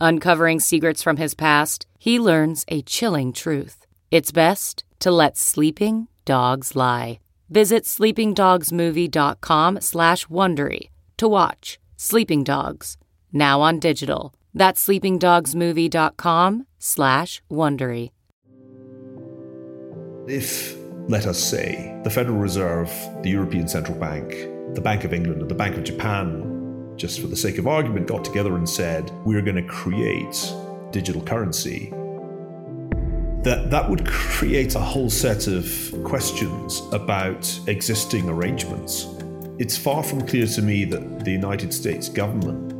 Uncovering secrets from his past, he learns a chilling truth. It's best to let sleeping dogs lie. Visit sleepingdogsmovie.com slash Wondery to watch Sleeping Dogs, now on digital. That's sleepingdogsmovie.com slash Wondery. If, let us say, the Federal Reserve, the European Central Bank, the Bank of England, and the Bank of Japan, just for the sake of argument, got together and said, we're going to create digital currency, that that would create a whole set of questions about existing arrangements. It's far from clear to me that the United States government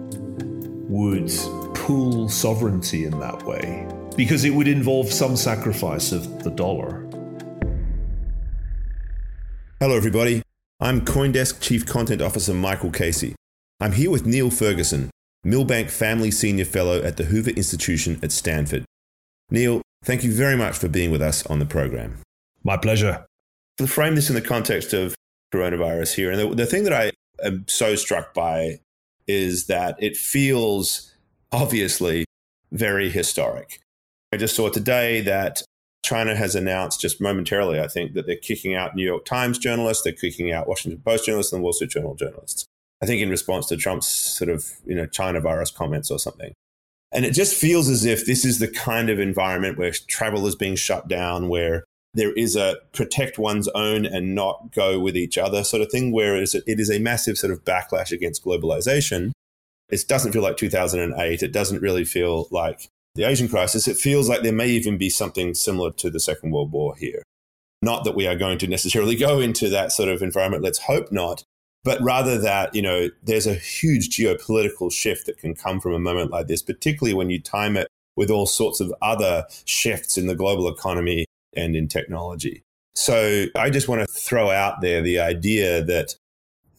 would pool sovereignty in that way because it would involve some sacrifice of the dollar. Hello, everybody. I'm Coindesk Chief Content Officer Michael Casey. I'm here with Niall Ferguson, Milbank Family Senior Fellow at the Hoover Institution at Stanford. Niall, thank you very much for being with us on the program. My pleasure. To frame this in the context of coronavirus here, and the, the thing that I am so struck by is that it feels obviously very historic. I just saw today that China has announced just momentarily, I think, that they're kicking out New York Times journalists, they're kicking out Washington Post journalists, and Wall Street Journal journalists. I think in response to Trump's sort of, you know, China virus comments or something. And it just feels as if this is the kind of environment where travel is being shut down, where there is a protect one's own and not go with each other sort of thing, where it is a massive sort of backlash against globalization. It doesn't feel like 2008. It doesn't really feel like the Asian crisis, it feels like there may even be something similar to the Second World War here. Not that we are going to necessarily go into that sort of environment, let's hope not, but rather that, you know, there's a huge geopolitical shift that can come from a moment like this, particularly when you time it with all sorts of other shifts in the global economy and in technology. So I just want to throw out there the idea that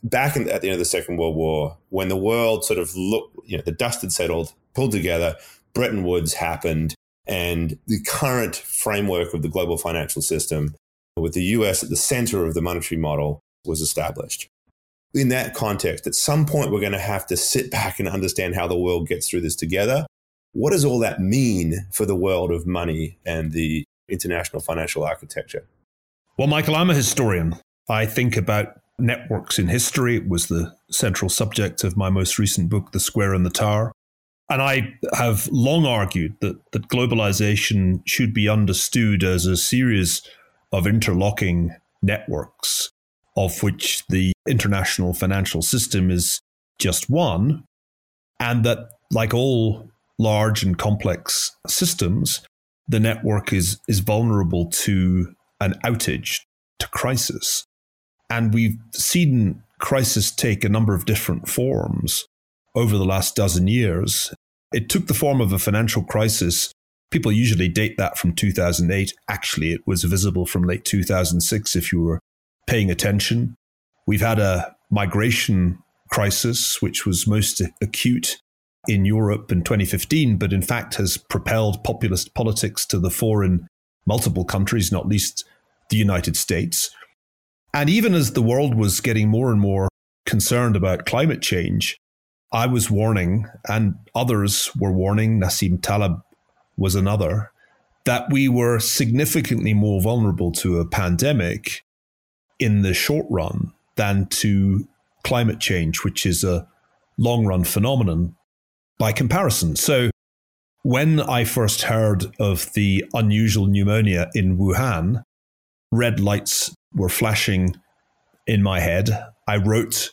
back in, at the end of the Second World War, when the world sort of looked, you know, the dust had settled, pulled together, Bretton Woods happened, and the current framework of the global financial system, with the US at the center of the monetary model, was established. In that context, at some point, we're going to have to sit back and understand how the world gets through this together. What does all that mean for the world of money and the international financial architecture? Well, Michael, I'm a historian. I think about networks in history. It was the central subject of my most recent book, The Square and the Tower. And I have long argued that, that globalization should be understood as a series of interlocking networks, of which the international financial system is just one. And that, like all large and complex systems, the network is, is vulnerable to an outage, to crisis. And we've seen crisis take a number of different forms over the last dozen years. It took the form of a financial crisis. People usually date that from 2008. Actually, it was visible from late 2006 if you were paying attention. We've had a migration crisis, which was most acute in Europe in 2015, but in fact has propelled populist politics to the fore in multiple countries, not least the United States. And even as the world was getting more and more concerned about climate change, I was warning, and others were warning, Nassim Taleb was another, that we were significantly more vulnerable to a pandemic in the short run than to climate change, which is a long run phenomenon by comparison. So when I first heard of the unusual pneumonia in Wuhan, red lights were flashing in my head. I wrote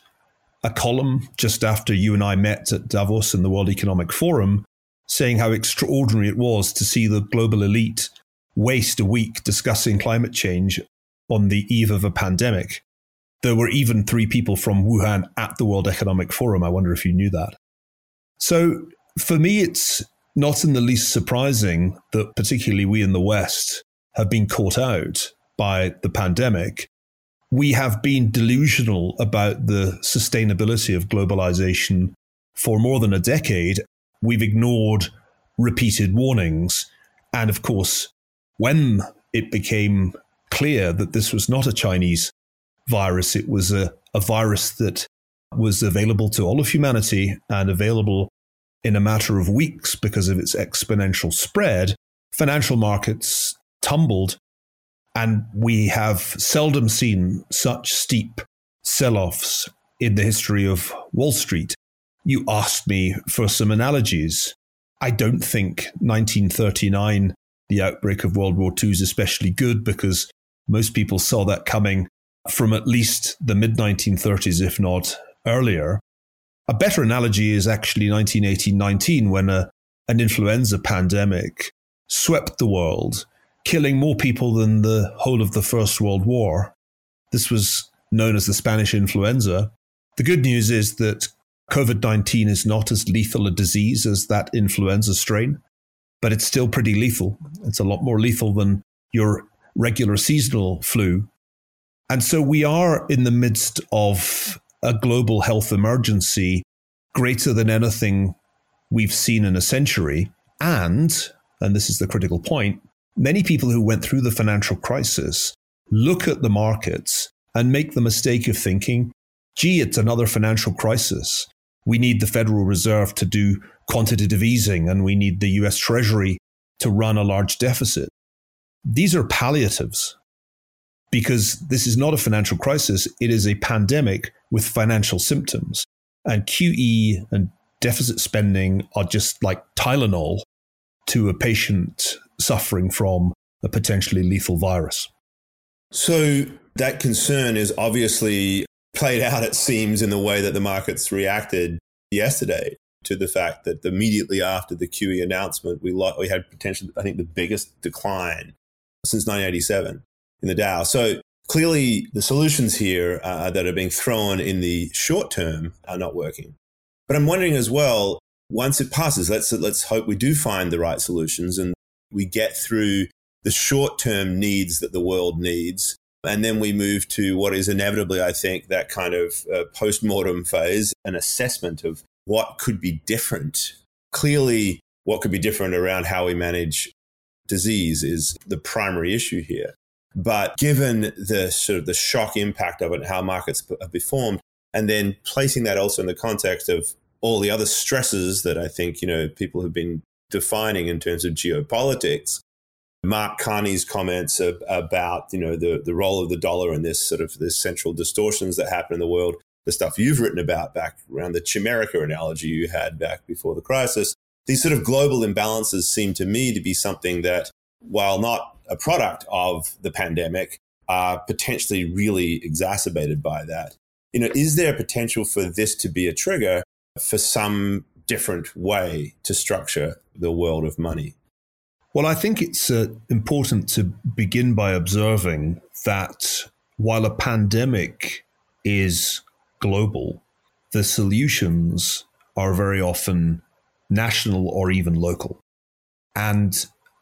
a column just after you and I met at Davos in the World Economic Forum saying how extraordinary it was to see the global elite waste a week discussing climate change on the eve of a pandemic. There were even three people from Wuhan at the World Economic Forum. I wonder if you knew that. So for me, it's not in the least surprising that particularly we in the West have been caught out by the pandemic. We have been delusional about the sustainability of globalization for more than a decade. We've ignored repeated warnings. And of course, when it became clear that this was not a Chinese virus, it was a, a virus that was available to all of humanity and available in a matter of weeks because of its exponential spread, financial markets tumbled. And we have seldom seen such steep sell offs in the history of Wall Street. You asked me for some analogies. I don't think 1939 the outbreak of World War II is especially good because most people saw that coming from at least the mid 1930s, if not earlier. A better analogy is actually 1918 19, when a, an influenza pandemic swept the world, killing more people than the whole of the First World War. This was known as the Spanish influenza. The good news is that COVID 19 is not as lethal a disease as that influenza strain but it's still pretty lethal. It's a lot more lethal than your regular seasonal flu. And so we are in the midst of a global health emergency greater than anything we've seen in a century. And, and this is the critical point, many people who went through the financial crisis look at the markets and make the mistake of thinking, gee, it's another financial crisis. We need the Federal Reserve to do quantitative easing and we need the US Treasury to run a large deficit. These are palliatives because this is not a financial crisis, it is a pandemic with financial symptoms. And QE and deficit spending are just like Tylenol to a patient suffering from a potentially lethal virus. So that concern is obviously played out, it seems, in the way that the markets reacted yesterday to the fact that immediately after the QE announcement, we, lo- we had potentially, I think, the biggest decline since 1987 in the Dow. So clearly, the solutions here uh, that are being thrown in the short term are not working. But I'm wondering as well, once it passes, let's let's hope we do find the right solutions and we get through the short term needs that the world needs. And then we move to what is inevitably, I think, that kind of uh, post mortem phase, an assessment of what could be different. Clearly, what could be different around how we manage disease is the primary issue here. But given the sort of the shock impact of it, how markets have performed, and then placing that also in the context of all the other stresses that I think you know people have been defining in terms of geopolitics. Mark Carney's comments about you know the the role of the dollar and this sort of this central distortions that happen in the world the stuff you've written about back around the chimerica analogy you had back before the crisis. These sort of global imbalances seem to me to be something that, while not a product of the pandemic, are potentially really exacerbated by that. You know, is there a potential for this to be a trigger for some different way to structure the world of money? Well, I think it's uh, important to begin by observing that while a pandemic is global, the solutions are very often national or even local. And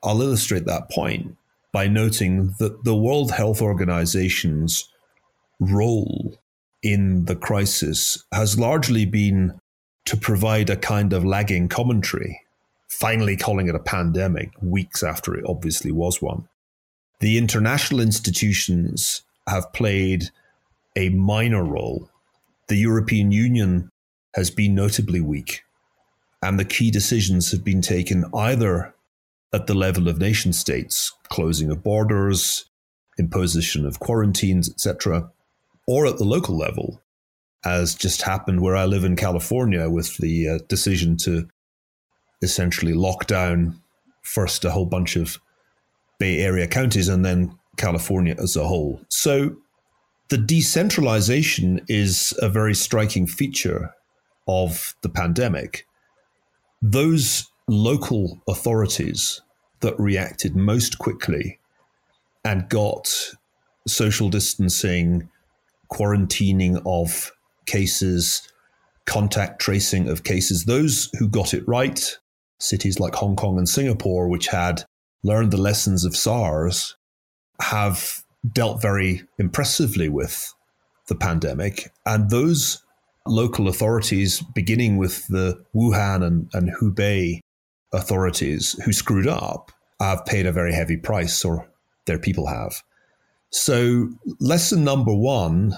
I'll illustrate that point by noting that the World Health Organization's role in the crisis has largely been to provide a kind of lagging commentary, finally calling it a pandemic weeks after it obviously was one. The international institutions have played a minor role the European Union has been notably weak, and the key decisions have been taken either at the level of nation states, closing of borders, imposition of quarantines, etc., or at the local level, as just happened where I live in California with the uh, decision to essentially lock down first a whole bunch of Bay Area counties and then California as a whole. So the decentralization is a very striking feature of the pandemic. Those local authorities that reacted most quickly and got social distancing, quarantining of cases, contact tracing of cases, those who got it right, cities like Hong Kong and Singapore, which had learned the lessons of SARS, have dealt very impressively with the pandemic. And those local authorities, beginning with the Wuhan and, and Hubei authorities who screwed up, have paid a very heavy price, or their people have. So, lesson number one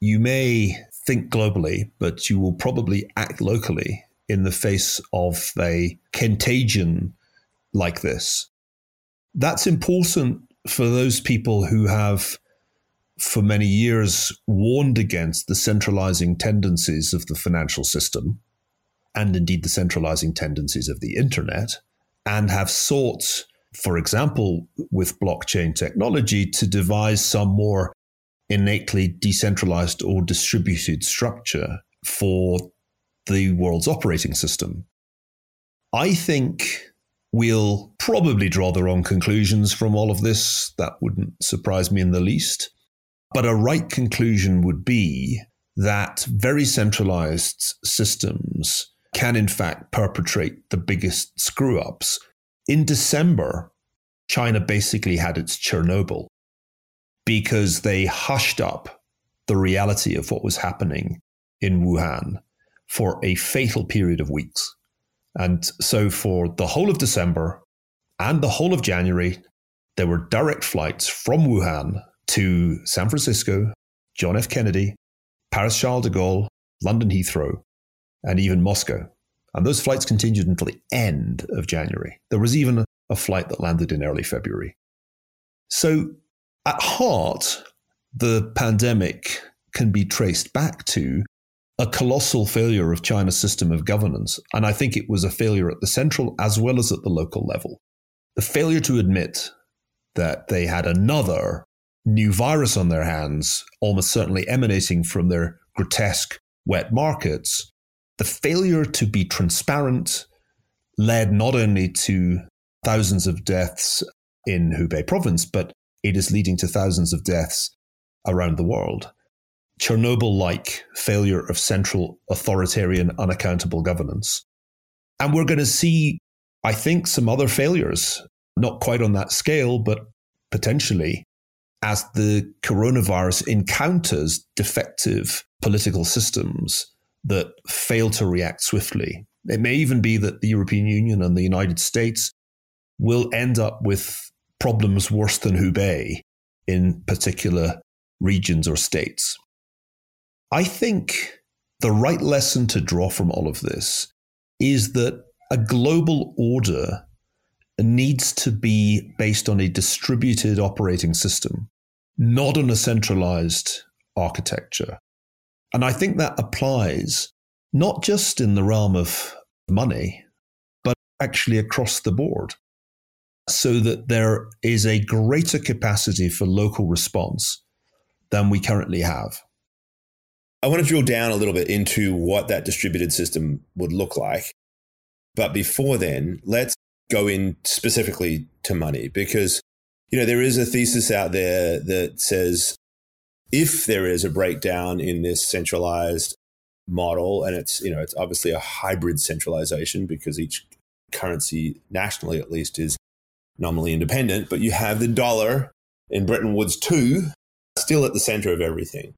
you may think globally, but you will probably act locally in the face of a contagion like this. That's important for those people who have, for many years, warned against the centralizing tendencies of the financial system and indeed the centralizing tendencies of the internet, and have sought, for example, with blockchain technology, to devise some more innately decentralized or distributed structure for the world's operating system. I think we'll probably draw the wrong conclusions from all of this. That wouldn't surprise me in the least. But a right conclusion would be that very centralized systems can, in fact, perpetrate the biggest screw ups. In December, China basically had its Chernobyl because they hushed up the reality of what was happening in Wuhan for a fatal period of weeks. And so, for the whole of December and the whole of January, there were direct flights from Wuhan to San Francisco, John F. Kennedy, Paris Charles de Gaulle, London Heathrow, and even Moscow. And those flights continued until the end of January. There was even a flight that landed in early February. So, at heart, the pandemic can be traced back to a colossal failure of China's system of governance. And I think it was a failure at the central as well as at the local level. The failure to admit that they had another new virus on their hands, almost certainly emanating from their grotesque wet markets, the failure to be transparent led not only to thousands of deaths in Hubei province, but it is leading to thousands of deaths around the world. Chernobyl like failure of central authoritarian, unaccountable governance. And we're going to see, I think, some other failures, not quite on that scale, but potentially as the coronavirus encounters defective political systems that fail to react swiftly. It may even be that the European Union and the United States will end up with problems worse than Hubei in particular regions or states. I think the right lesson to draw from all of this is that a global order needs to be based on a distributed operating system, not on a centralized architecture. And I think that applies not just in the realm of money, but actually across the board, so that there is a greater capacity for local response than we currently have. I want to drill down a little bit into what that distributed system would look like. But before then, let's go in specifically to money because you know there is a thesis out there that says if there is a breakdown in this centralized model and it's you know it's obviously a hybrid centralization because each currency nationally at least is nominally independent but you have the dollar in Bretton Woods 2 still at the center of everything.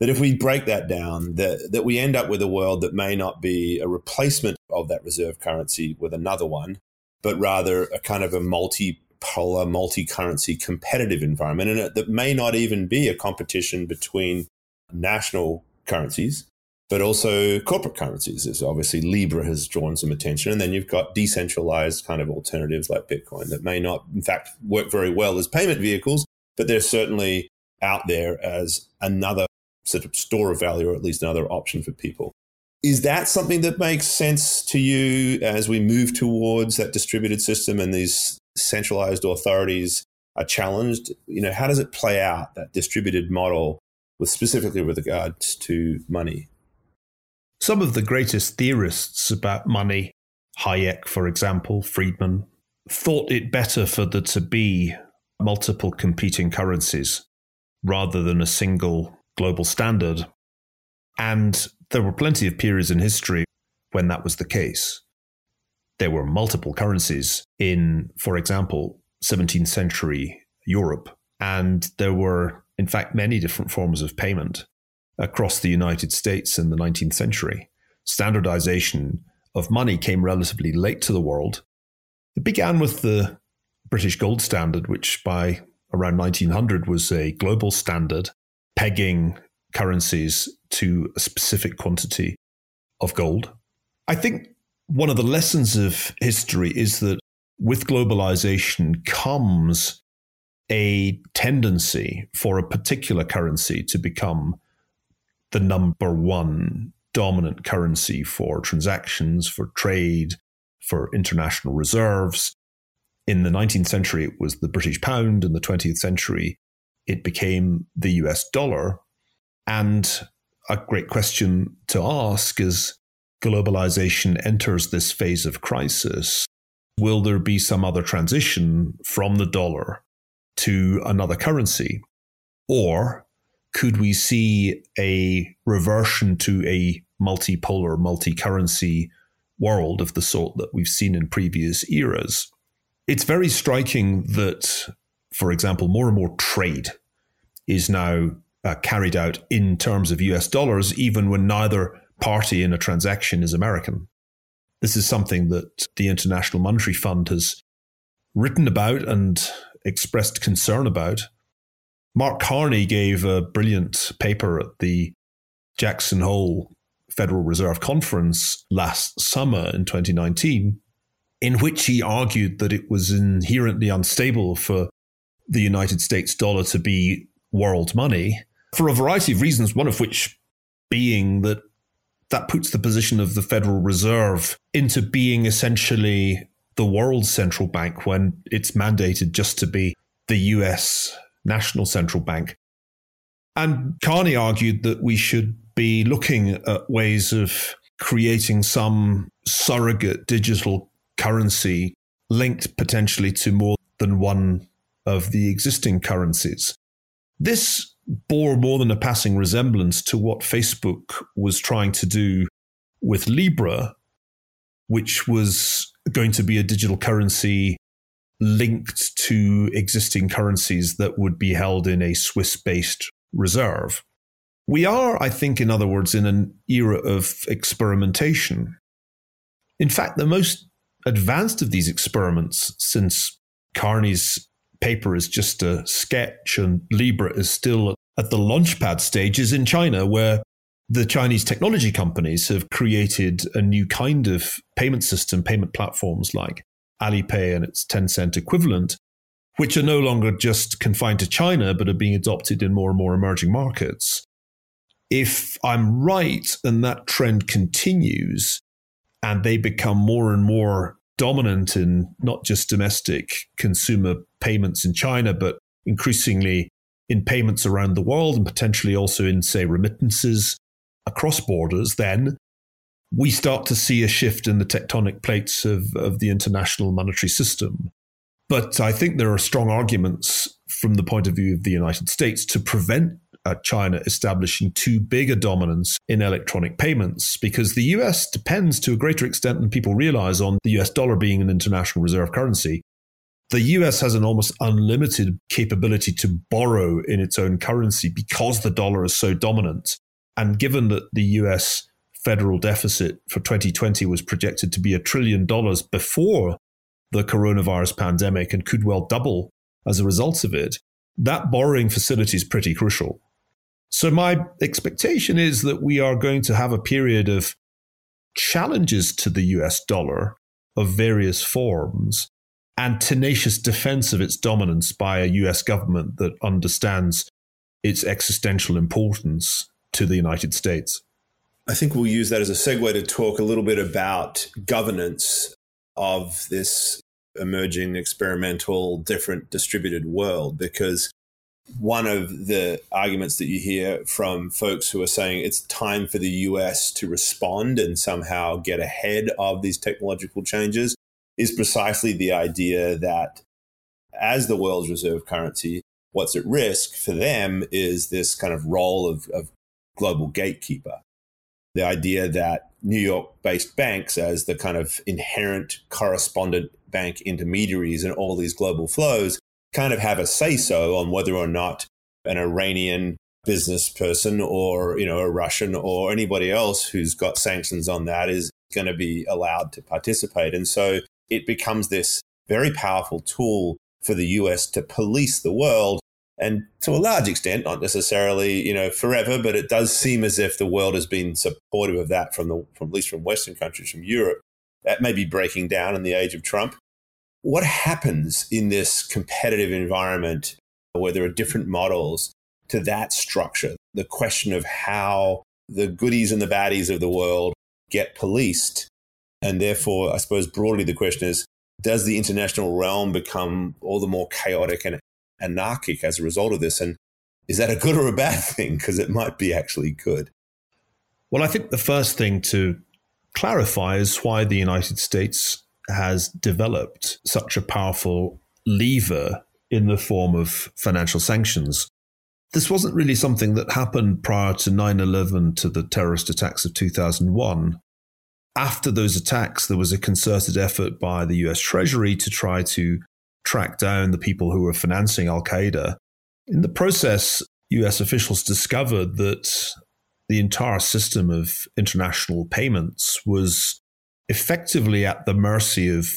That if we break that down that that we end up with a world that may not be a replacement of that reserve currency with another one but rather a kind of a multi polar, multi currency competitive environment. And it, that may not even be a competition between national currencies, but also corporate currencies. As obviously Libra has drawn some attention. And then you've got decentralized kind of alternatives like Bitcoin that may not, in fact, work very well as payment vehicles, but they're certainly out there as another sort of store of value or at least another option for people. Is that something that makes sense to you as we move towards that distributed system and these centralized authorities are challenged? You know, how does it play out that distributed model with specifically with regards to money? Some of the greatest theorists about money, Hayek, for example, Friedman, thought it better for there to be multiple competing currencies rather than a single global standard. And there were plenty of periods in history when that was the case. There were multiple currencies in, for example, 17th century Europe, and there were, in fact, many different forms of payment across the United States in the 19th century. Standardization of money came relatively late to the world. It began with the British gold standard, which by around 1900 was a global standard, pegging currencies to a specific quantity of gold. I think one of the lessons of history is that with globalization comes a tendency for a particular currency to become the number one dominant currency for transactions, for trade, for international reserves. In the 19th century, it was the British pound. In the 20th century, it became the US dollar. And a great question to ask is globalization enters this phase of crisis. Will there be some other transition from the dollar to another currency? Or could we see a reversion to a multipolar, multi currency world of the sort that we've seen in previous eras? It's very striking that, for example, more and more trade is now uh, carried out in terms of US dollars, even when neither party in a transaction is American. This is something that the International Monetary Fund has written about and expressed concern about. Mark Carney gave a brilliant paper at the Jackson Hole Federal Reserve Conference last summer in 2019, in which he argued that it was inherently unstable for the United States dollar to be world money for a variety of reasons, one of which being that that puts the position of the Federal Reserve into being essentially the world's central bank when it's mandated just to be the US national central bank. And Carney argued that we should be looking at ways of creating some surrogate digital currency linked potentially to more than one of the existing currencies. This bore more than a passing resemblance to what Facebook was trying to do with Libra, which was going to be a digital currency linked to existing currencies that would be held in a Swiss based reserve. We are, I think, in other words, in an era of experimentation. In fact, the most advanced of these experiments, since Carney's paper is just a sketch and Libra is still at the launchpad stages in China, where the Chinese technology companies have created a new kind of payment system, payment platforms like Alipay and its Tencent equivalent, which are no longer just confined to China, but are being adopted in more and more emerging markets. If I'm right and that trend continues, and they become more and more dominant in not just domestic consumer payments in China, but increasingly in payments around the world and potentially also in, say, remittances across borders, then we start to see a shift in the tectonic plates of, of the international monetary system. But I think there are strong arguments from the point of view of the United States to prevent uh, China establishing too big a dominance in electronic payments because the US depends to a greater extent than people realize on the US dollar being an international reserve currency the US has an almost unlimited capability to borrow in its own currency because the dollar is so dominant. And given that the US federal deficit for 2020 was projected to be a trillion dollars before the coronavirus pandemic and could well double as a result of it, that borrowing facility is pretty crucial. So, my expectation is that we are going to have a period of challenges to the US dollar of various forms and tenacious defense of its dominance by a US government that understands its existential importance to the United States. I think we'll use that as a segue to talk a little bit about governance of this emerging experimental different distributed world because one of the arguments that you hear from folks who are saying it's time for the US to respond and somehow get ahead of these technological changes is precisely the idea that as the world's reserve currency, what's at risk for them is this kind of role of, of global gatekeeper. The idea that New York based banks, as the kind of inherent correspondent bank intermediaries in all these global flows, kind of have a say so on whether or not an Iranian business person or you know a Russian or anybody else who's got sanctions on that is going to be allowed to participate. And so it becomes this very powerful tool for the US to police the world and to a large extent, not necessarily, you know, forever, but it does seem as if the world has been supportive of that from the, from at least from Western countries, from Europe. That may be breaking down in the age of Trump. What happens in this competitive environment where there are different models to that structure? The question of how the goodies and the baddies of the world get policed. And therefore, I suppose broadly, the question is does the international realm become all the more chaotic and anarchic as a result of this? And is that a good or a bad thing? Because it might be actually good. Well, I think the first thing to clarify is why the United States has developed such a powerful lever in the form of financial sanctions. This wasn't really something that happened prior to 9 11 to the terrorist attacks of 2001 after those attacks, there was a concerted effort by the US Treasury to try to track down the people who were financing Al Qaeda. In the process, US officials discovered that the entire system of international payments was effectively at the mercy of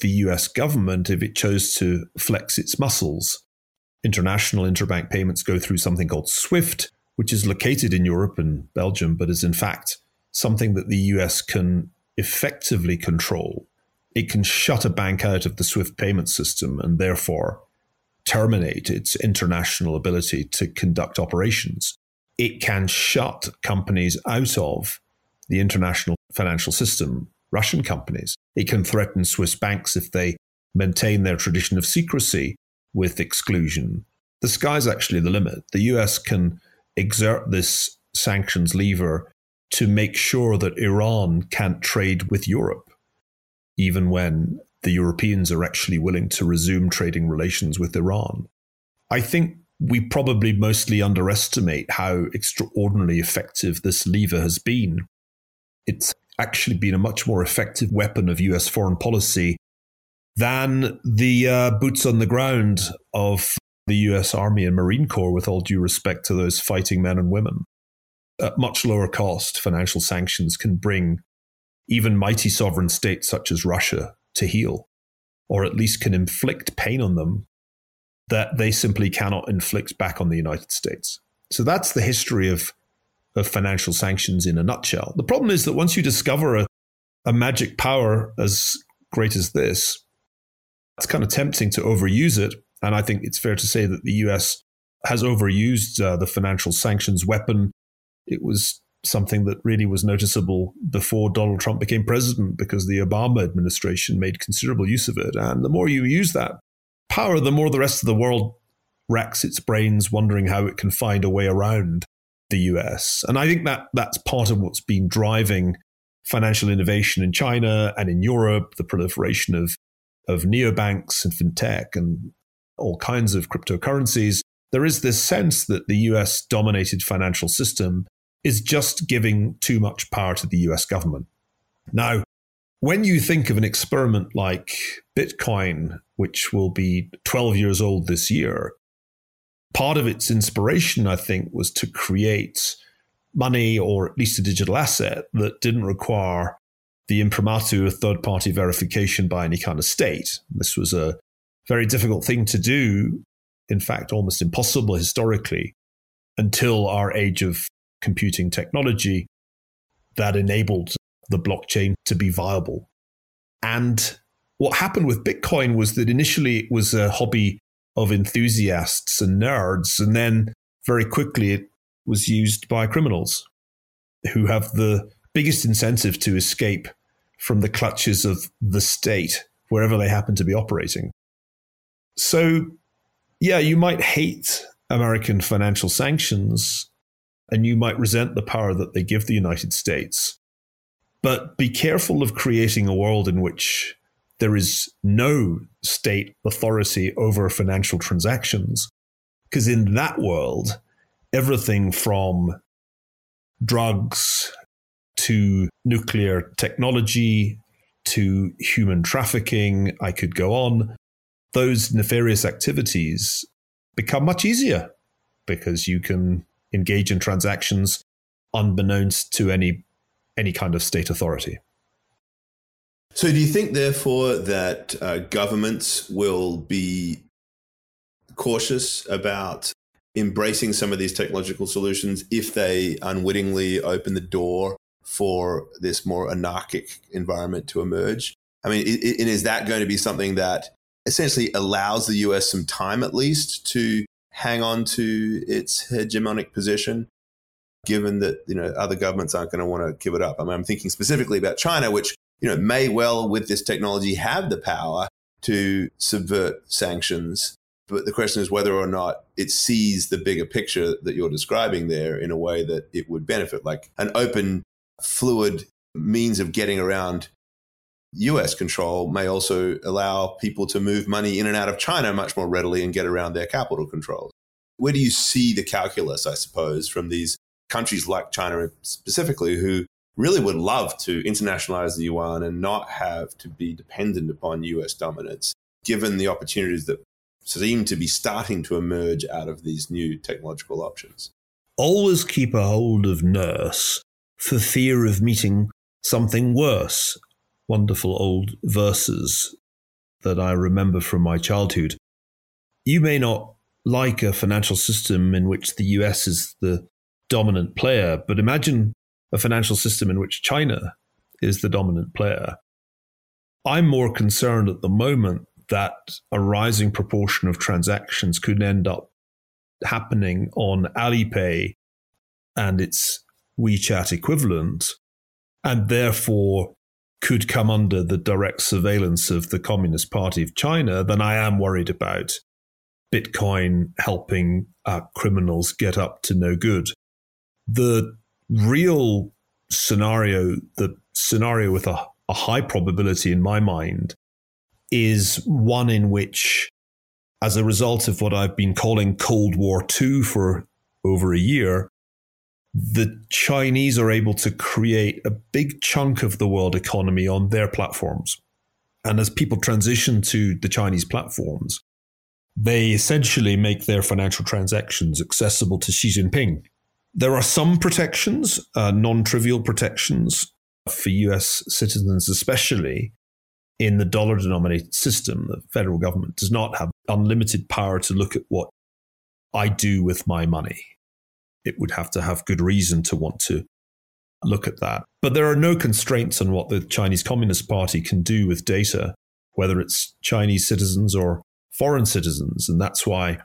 the US government if it chose to flex its muscles. International interbank payments go through something called SWIFT, which is located in Europe and Belgium, but is in fact something that the US can effectively control. It can shut a bank out of the SWIFT payment system and therefore terminate its international ability to conduct operations. It can shut companies out of the international financial system, Russian companies. It can threaten Swiss banks if they maintain their tradition of secrecy with exclusion. The sky's actually the limit. The US can exert this sanctions lever to make sure that Iran can't trade with Europe, even when the Europeans are actually willing to resume trading relations with Iran. I think we probably mostly underestimate how extraordinarily effective this lever has been. It's actually been a much more effective weapon of US foreign policy than the uh, boots on the ground of the US Army and Marine Corps, with all due respect to those fighting men and women at much lower cost, financial sanctions can bring even mighty sovereign states such as Russia to heel, or at least can inflict pain on them that they simply cannot inflict back on the United States. So that's the history of, of financial sanctions in a nutshell. The problem is that once you discover a, a magic power as great as this, it's kind of tempting to overuse it. And I think it's fair to say that the US has overused uh, the financial sanctions weapon it was something that really was noticeable before Donald Trump became president because the Obama administration made considerable use of it. And the more you use that power, the more the rest of the world racks its brains wondering how it can find a way around the US. And I think that that's part of what's been driving financial innovation in China and in Europe, the proliferation of, of neobanks and fintech and all kinds of cryptocurrencies. There is this sense that the US dominated financial system is just giving too much power to the US government. Now, when you think of an experiment like Bitcoin, which will be 12 years old this year, part of its inspiration, I think, was to create money or at least a digital asset that didn't require the imprimatur of third party verification by any kind of state. This was a very difficult thing to do, in fact, almost impossible historically, until our age of computing technology that enabled the blockchain to be viable. And what happened with Bitcoin was that initially it was a hobby of enthusiasts and nerds, and then very quickly it was used by criminals. who have the biggest incentive to escape from the clutches of the state wherever they happen to be operating. So, yeah, you might hate American financial sanctions and you might resent the power that they give the United States. But be careful of creating a world in which there is no state authority over financial transactions. Because in that world, everything from drugs to nuclear technology to human trafficking, I could go on, those nefarious activities become much easier because you can engage in transactions unbeknownst to any any kind of state authority. So, do you think, therefore, that uh, governments will be cautious about embracing some of these technological solutions if they unwittingly open the door for this more anarchic environment to emerge? I mean, and is that going to be something that essentially allows the US some time at least to hang on to its hegemonic position? Given that you know other governments aren't going to want to give it up. I mean, I'm thinking specifically about China, which you know may well, with this technology, have the power to subvert sanctions. But the question is whether or not it sees the bigger picture that you're describing there in a way that it would benefit, like an open fluid means of getting around US control may also allow people to move money in and out of China much more readily and get around their capital controls. Where do you see the calculus, I suppose, from these countries like China specifically, who really would love to internationalize the yuan and not have to be dependent upon US dominance, given the opportunities that seem to be starting to emerge out of these new technological options? Always keep a hold of nurse for fear of meeting something worse. Wonderful old verses that I remember from my childhood. You may not like a financial system in which the US is the dominant player, but imagine a financial system in which China is the dominant player. I'm more concerned at the moment that a rising proportion of transactions could end up happening on Alipay and its WeChat equivalent, and therefore could come under the direct surveillance of the Communist Party of China, then I am worried about Bitcoin helping uh, criminals get up to no good. The real scenario, the scenario with a, a high probability in my mind, is one in which, as a result of what I've been calling Cold War II for over a year, the Chinese are able to create a big chunk of the world economy on their platforms. And as people transition to the Chinese platforms, they essentially make their financial transactions accessible to Xi Jinping. There are some protections, uh, non trivial protections for US citizens, especially in the dollar denominated system. The federal government does not have unlimited power to look at what I do with my money it would have to have good reason to want to look at that. But there are no constraints on what the Chinese Communist Party can do with data, whether it's Chinese citizens or foreign citizens. And that's why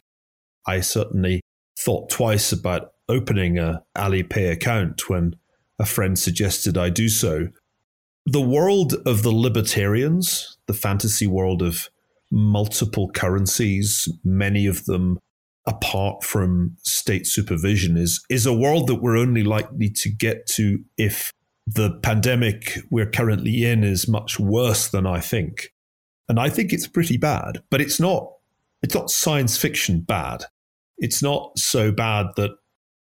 I certainly thought twice about opening a Alipay account when a friend suggested I do so. The world of the libertarians, the fantasy world of multiple currencies, many of them apart from state supervision is is a world that we're only likely to get to if the pandemic we're currently in is much worse than I think. And I think it's pretty bad, but it's not it's not science fiction bad. It's not so bad that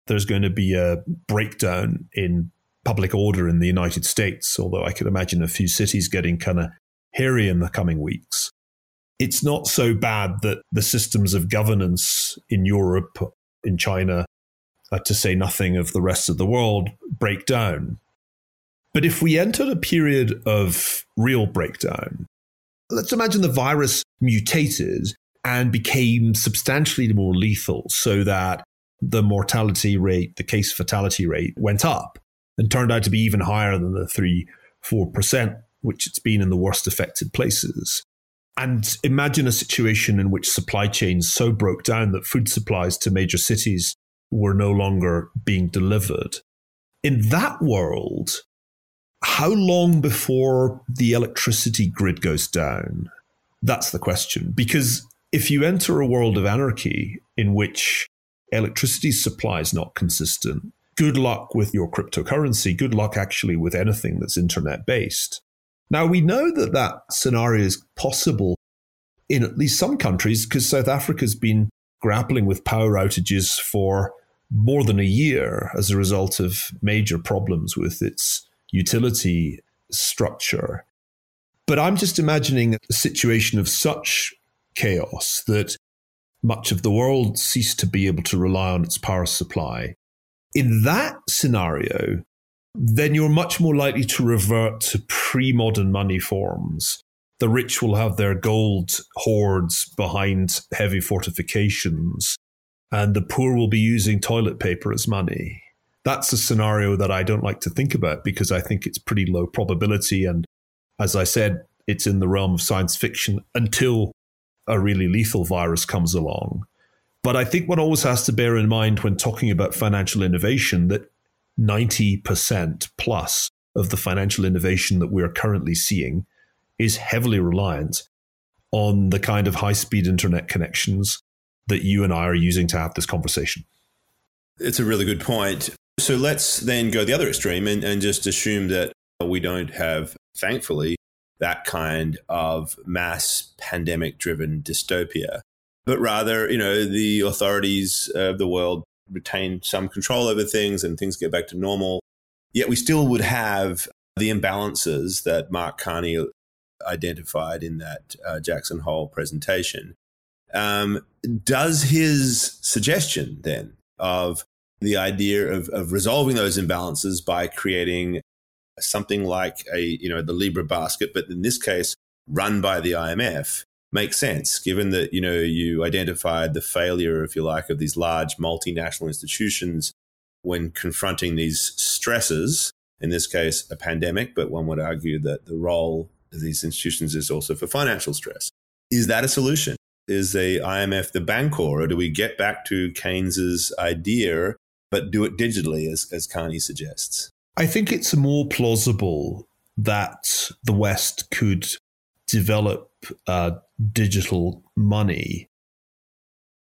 there's going to be a breakdown in public order in the United States, although I could imagine a few cities getting kind of hairy in the coming weeks it's not so bad that the systems of governance in Europe, in China, uh, to say nothing of the rest of the world, break down. But if we entered a period of real breakdown, let's imagine the virus mutated and became substantially more lethal so that the mortality rate, the case fatality rate went up and turned out to be even higher than the 3 4%, which it's been in the worst affected places. And imagine a situation in which supply chains so broke down that food supplies to major cities were no longer being delivered. in that world, how long before the electricity grid goes down? That's the question. Because if you enter a world of anarchy in which electricity supply is not consistent, good luck with your cryptocurrency. Good luck actually with anything that's internet based. Now, we know that that scenario is possible in at least some countries because South Africa's been grappling with power outages for more than a year as a result of major problems with its utility structure. But I'm just imagining a situation of such chaos that much of the world ceased to be able to rely on its power supply. In that scenario, then you're much more likely to revert to pre modern money forms. The rich will have their gold hoards behind heavy fortifications, and the poor will be using toilet paper as money. That's a scenario that I don't like to think about because I think it's pretty low probability. And as I said, it's in the realm of science fiction until a really lethal virus comes along. But I think one always has to bear in mind when talking about financial innovation that 90% plus of the financial innovation that we're currently seeing is heavily reliant on the kind of high speed internet connections that you and I are using to have this conversation. It's a really good point. So let's then go the other extreme and, and just assume that we don't have, thankfully, that kind of mass pandemic driven dystopia, but rather, you know, the authorities of the world retain some control over things and things get back to normal. Yet we still would have the imbalances that Mark Carney identified in that uh, Jackson Hole presentation. Um, does his suggestion then of the idea of, of resolving those imbalances by creating something like a you know the Libra basket, but in this case run by the IMF, makes sense given that you know you identified the failure, if you like, of these large multinational institutions when confronting these stresses. In this case, a pandemic, but one would argue that the role of these institutions is also for financial stress. Is that a solution? Is the IMF the bancor, or do we get back to Keynes's idea, but do it digitally, as, as Carney suggests? I think it's more plausible that the West could develop uh, digital money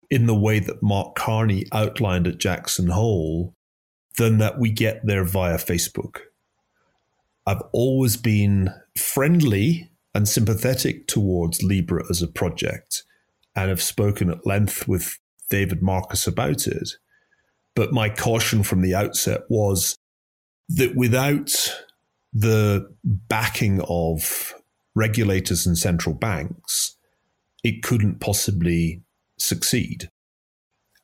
in the way that Mark Carney outlined at Jackson Hole than that we get there via Facebook. I've always been friendly and sympathetic towards Libra as a project and have spoken at length with David Marcus about it. But my caution from the outset was that without the backing of regulators and central banks, it couldn't possibly succeed.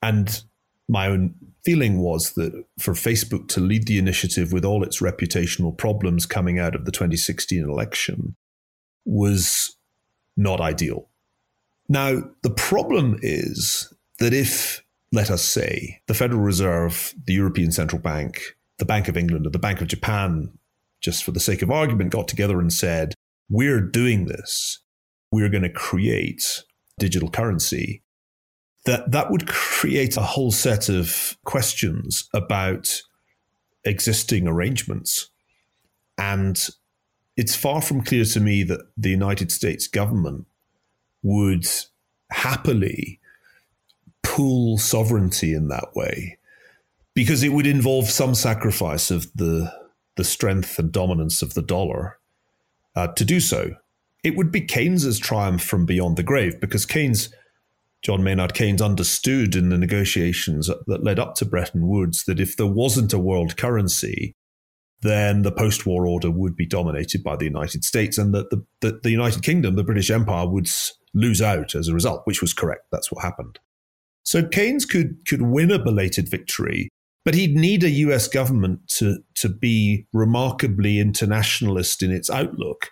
And my own feeling was that for Facebook to lead the initiative with all its reputational problems coming out of the 2016 election was not ideal. Now, the problem is that if, let us say, the Federal Reserve, the European Central Bank, the Bank of England, or the Bank of Japan, just for the sake of argument, got together and said, we're doing this. We're going to create digital currency. That that would create a whole set of questions about existing arrangements. And it's far from clear to me that the United States government would happily pool sovereignty in that way because it would involve some sacrifice of the the strength and dominance of the dollar uh, to do so. It would be Keynes's triumph from beyond the grave because Keynes, John Maynard Keynes, understood in the negotiations that led up to Bretton Woods that if there wasn't a world currency, then the post war order would be dominated by the United States and that the, the, the United Kingdom, the British Empire, would lose out as a result, which was correct. That's what happened. So Keynes could, could win a belated victory but he'd need a US government to, to be remarkably internationalist in its outlook,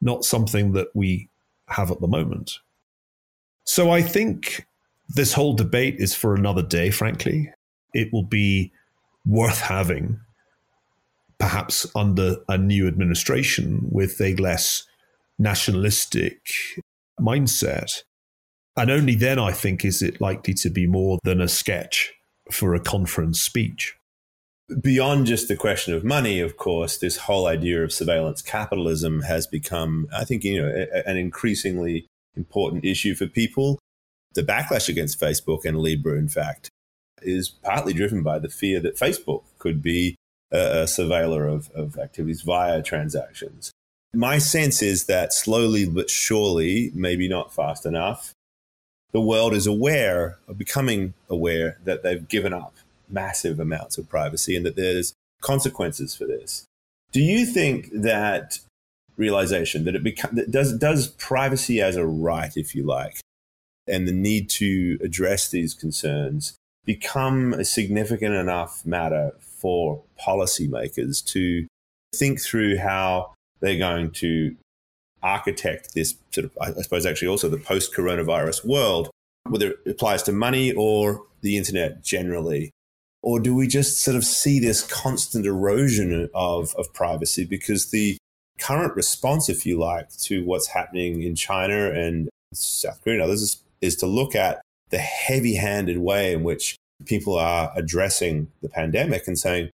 not something that we have at the moment. So I think this whole debate is for another day, frankly. It will be worth having, perhaps under a new administration with a less nationalistic mindset. And only then, I think, is it likely to be more than a sketch for a conference speech. beyond just the question of money, of course, this whole idea of surveillance capitalism has become, I think, you know, a, an increasingly important issue for people. The backlash against Facebook and Libra, in fact, is partly driven by the fear that Facebook could be a, a surveiller of, of activities via transactions. My sense is that slowly but surely, maybe not fast enough, the world is aware of becoming aware that they've given up massive amounts of privacy and that there's consequences for this. Do you think that realization that it becomes does does privacy as a right, if you like, and the need to address these concerns become a significant enough matter for policymakers to think through how they're going to architect this sort of, I suppose, actually also the post coronavirus world, whether it applies to money or the internet generally. Or do we just sort of see this constant erosion of, of privacy because the current response, if you like, to what's happening in China and South Korea and others is, is to look at the heavy handed way in which people are addressing the pandemic and saying,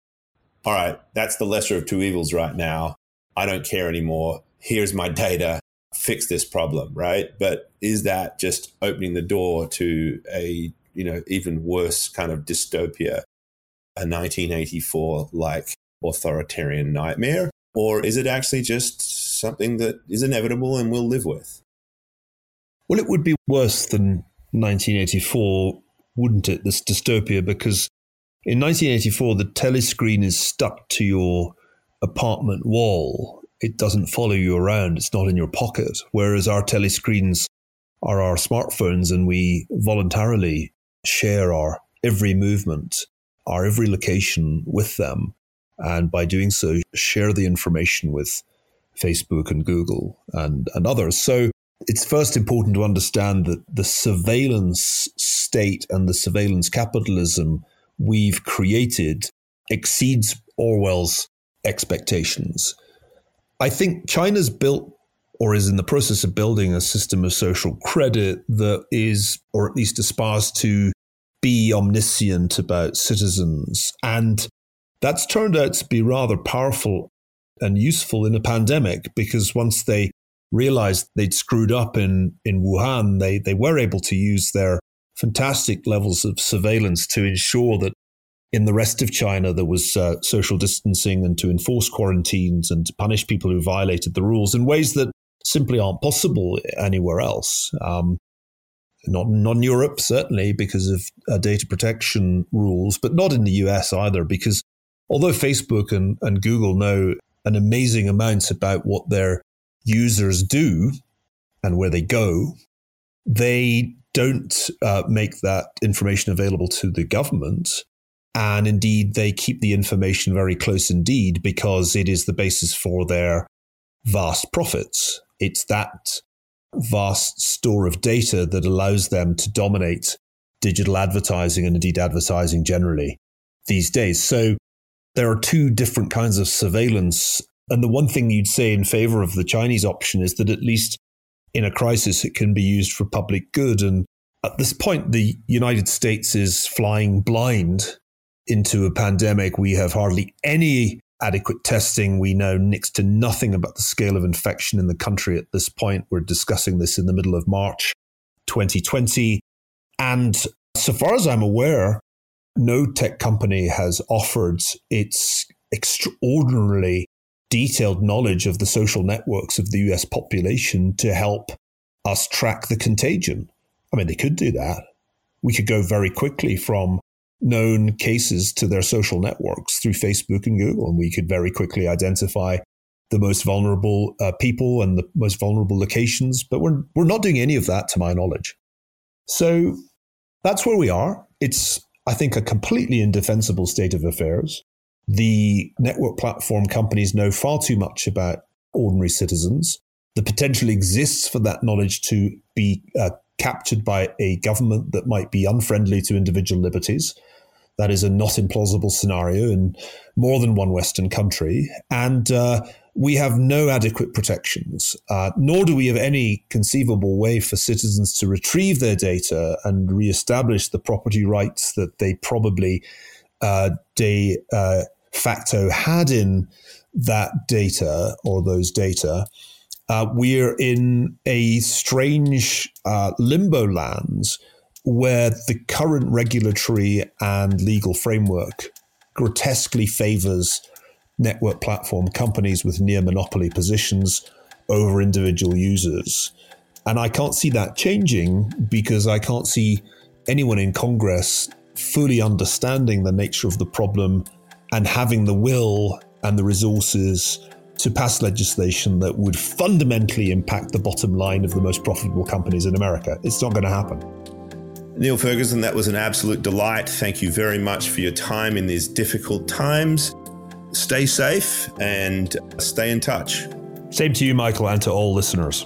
all right, that's the lesser of two evils right now. I don't care anymore. Here's my data. Fix this problem, right? But is that just opening the door to a, you know, even worse kind of dystopia a 1984 like authoritarian nightmare? Or is it actually just something that is inevitable and we'll live with? Well, it would be worse than 1984, wouldn't it? This dystopia, because in 1984, the telescreen is stuck to your apartment wall. It doesn't follow you around, it's not in your pocket. Whereas our telescreens are our smartphones, and we voluntarily share our every movement our every location with them. And by doing so, share the information with Facebook and Google and, and others. So it's first important to understand that the surveillance state and the surveillance capitalism we've created exceeds Orwell's expectations. I think China's built or is in the process of building a system of social credit that is, or at least aspires to be omniscient about citizens. And that's turned out to be rather powerful and useful in a pandemic because once they realized they'd screwed up in, in Wuhan, they, they were able to use their fantastic levels of surveillance to ensure that in the rest of China there was uh, social distancing and to enforce quarantines and to punish people who violated the rules in ways that simply aren't possible anywhere else. Um, not, in Europe, certainly because of uh, data protection rules, but not in the US either, because although Facebook and, and Google know an amazing amount about what their users do and where they go, they don't uh, make that information available to the government. And indeed, they keep the information very close indeed because it is the basis for their vast profits. It's that vast store of data that allows them to dominate digital advertising and indeed advertising generally these days. So there are two different kinds of surveillance. And the one thing you'd say in favor of the Chinese option is that at least in a crisis, it can be used for public good. And at this point, the United States is flying blind into a pandemic. We have hardly any adequate testing. We know next to nothing about the scale of infection in the country at this point. We're discussing this in the middle of March 2020. And so far as I'm aware, no tech company has offered its extraordinarily detailed knowledge of the social networks of the US population to help us track the contagion. I mean, they could do that. We could go very quickly from known cases to their social networks through Facebook and Google. And we could very quickly identify the most vulnerable uh, people and the most vulnerable locations. But we're, we're not doing any of that to my knowledge. So that's where we are. It's, I think, a completely indefensible state of affairs. The network platform companies know far too much about ordinary citizens. The potential exists for that knowledge to be uh, captured by a government that might be unfriendly to individual liberties. That is a not implausible scenario in more than one Western country. And uh, we have no adequate protections, uh, nor do we have any conceivable way for citizens to retrieve their data and reestablish the property rights that they probably uh, de uh, facto had in that data or those data, uh, we're in a strange uh, limbo lands where the current regulatory and legal framework grotesquely favors network platform companies with near monopoly positions over individual users. And I can't see that changing because I can't see anyone in Congress fully understanding the nature of the problem and having the will and the resources to pass legislation that would fundamentally impact the bottom line of the most profitable companies in America. It's not going to happen. Niall Ferguson, that was an absolute delight. Thank you very much for your time in these difficult times. Stay safe and stay in touch. Same to you, Michael, and to all listeners.